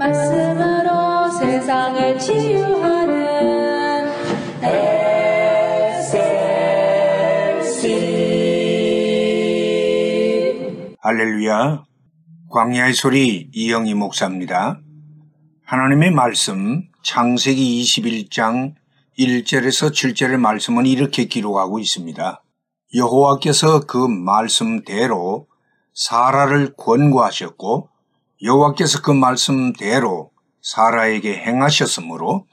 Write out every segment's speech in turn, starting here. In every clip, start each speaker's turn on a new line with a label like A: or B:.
A: 말씀으로 세상을 치유하는
B: SLC 할렐루야 광야의 소리 이영희 목사입니다. 하나님의 말씀 창세기 21장 1절에서 7절의 말씀은 이렇게 기록하고 있습니다. 여호와께서 그 말씀대로 사라를 권고하셨고 여호와께서 그 말씀대로 사라에게 행하셨으므로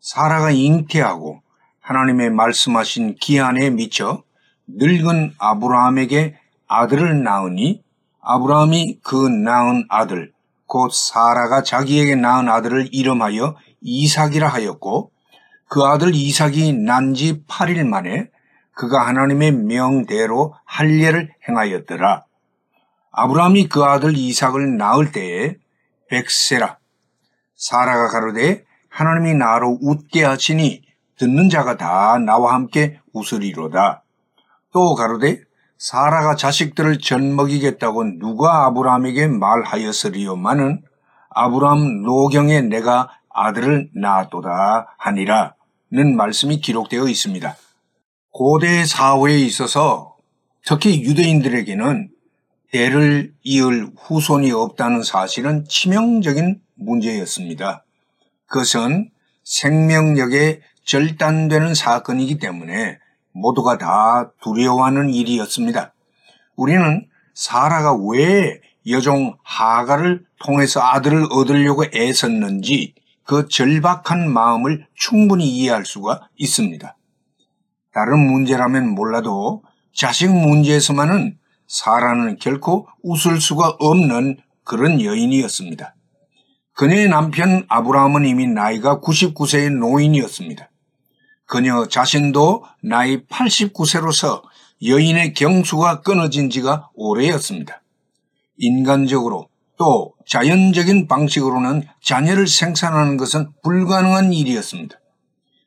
B: 사라가 잉태하고 하나님의 말씀하신 기한에 미쳐 늙은 아브라함에게 아들을 낳으니 아브라함이 그 낳은 아들 곧 사라가 자기에게 낳은 아들을 이름하여 이삭이라 하였고 그 아들 이삭이 난 지 8일 만에 그가 하나님의 명대로 할례를 행하였더라. 아브라함이 그 아들 이삭을 낳을 때에 백세라 사라가 가로되 하나님이 나로 웃게 하시니 듣는 자가 다 나와 함께 웃으리로다. 또 가로되 사라가 자식들을 젖먹이겠다고 누가 아브라함에게 말하였으리요마는 아브라함 노경에 내가 아들을 낳았도다 하니라는 말씀이 기록되어 있습니다. 고대 사회에 있어서 특히 유대인들에게는 대를 이을 후손이 없다는 사실은 치명적인 문제였습니다. 그것은 생명력에 절단되는 사건이기 때문에 모두가 다 두려워하는 일이었습니다. 우리는 사라가 왜 여종 하가를 통해서 아들을 얻으려고 애썼는지 그 절박한 마음을 충분히 이해할 수가 있습니다. 다른 문제라면 몰라도 자식 문제에서만은 사라는 결코 웃을 수가 없는 그런 여인이었습니다. 그녀의 남편 아브라함은 이미 나이가 99세의 노인이었습니다. 그녀 자신도 나이 89세로서 여인의 경수가 끊어진 지가 오래였습니다. 인간적으로 또 자연적인 방식으로는 자녀를 생산하는 것은 불가능한 일이었습니다.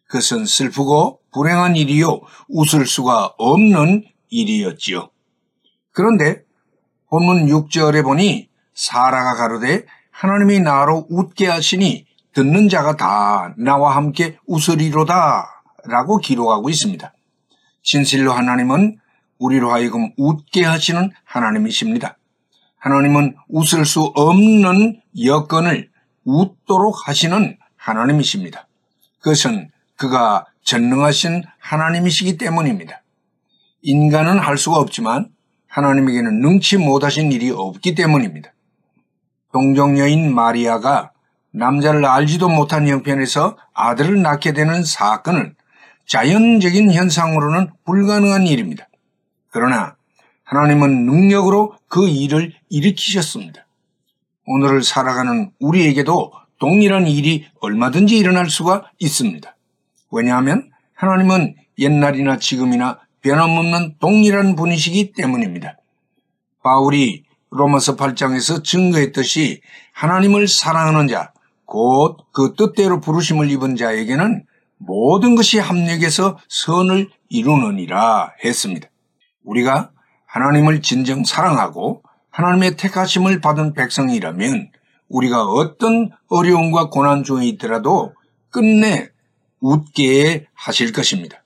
B: 그것은 슬프고 불행한 일이요 웃을 수가 없는 일이었지요. 그런데 본문 6절에 보니 사라가 가로되 하나님이 나로 웃게 하시니 듣는 자가 다 나와 함께 웃으리로다 라고 기록하고 있습니다. 진실로 하나님은 우리로 하여금 웃게 하시는 하나님이십니다. 하나님은 웃을 수 없는 여건을 웃도록 하시는 하나님이십니다. 그것은 그가 전능하신 하나님이시기 때문입니다. 인간은 할 수가 없지만 하나님에게는 능치 못하신 일이 없기 때문입니다. 동정여인 마리아가 남자를 알지도 못한 형편에서 아들을 낳게 되는 사건은 자연적인 현상으로는 불가능한 일입니다. 그러나 하나님은 능력으로 그 일을 일으키셨습니다. 오늘을 살아가는 우리에게도 동일한 일이 얼마든지 일어날 수가 있습니다. 왜냐하면 하나님은 옛날이나 지금이나 변함없는 동일한 분이시기 때문입니다. 바울이 로마서 8장에서 증거했듯이 하나님을 사랑하는 자, 곧 그 뜻대로 부르심을 입은 자에게는 모든 것이 합력해서 선을 이루느니라 했습니다. 우리가 하나님을 진정 사랑하고 하나님의 택하심을 받은 백성이라면 우리가 어떤 어려움과 고난 중에 있더라도 끝내 웃게 하실 것입니다.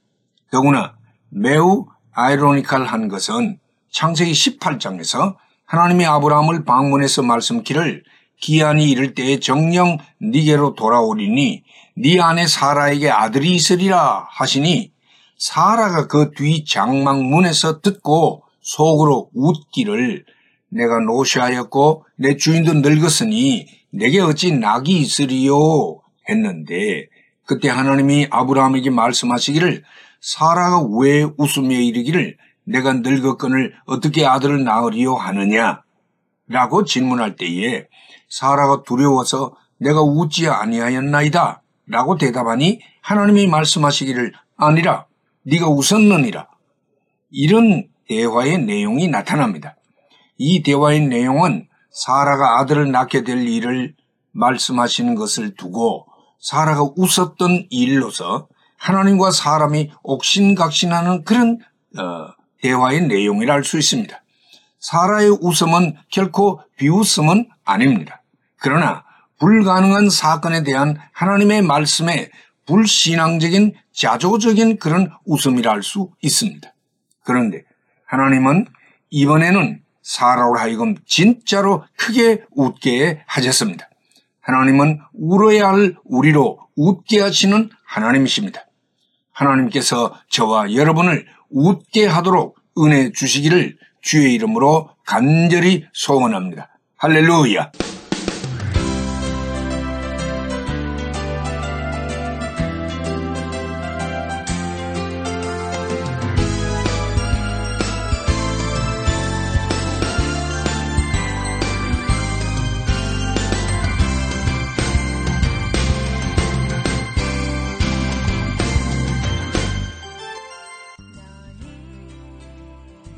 B: 더구나 매우 아이러니컬한 것은 창세기 18장에서 하나님이 아브라함을 방문해서 말씀기를 기한이 이를 때에 정령 니게로 돌아오리니 네 안에 사라에게 아들이 있으리라 하시니 사라가 그 뒤 장막문에서 듣고 속으로 웃기를 내가 노시하였고 내 주인도 늙었으니 내게 어찌 낙이 있으리요? 했는데 그때 하나님이 아브라함에게 말씀하시기를 사라가 왜 웃으며 이르기를 내가 늙었건을 어떻게 아들을 낳으리요 하느냐 라고 질문할 때에 사라가 두려워서 내가 웃지 아니하였나이다 라고 대답하니 하나님이 말씀하시기를 아니라 네가 웃었느니라 이런 대화의 내용이 나타납니다. 이 대화의 내용은 사라가 아들을 낳게 될 일을 말씀하시는 것을 두고 사라가 웃었던 일로서 하나님과 사람이 옥신각신하는 그런 어, 대화의 내용이라 할 수 있습니다. 사라의 웃음은 결코 비웃음은 아닙니다. 그러나 불가능한 사건에 대한 하나님의 말씀에 불신앙적인 자조적인 그런 웃음이라 할 수 있습니다. 그런데 하나님은 이번에는 사라로 하여금 진짜로 크게 웃게 하셨습니다. 하나님은 울어야 할 우리로 웃게 하시는 하나님이십니다. 하나님께서 저와 여러분을 웃게 하도록 은혜 주시기를 주의 이름으로 간절히 소원합니다. 할렐루야!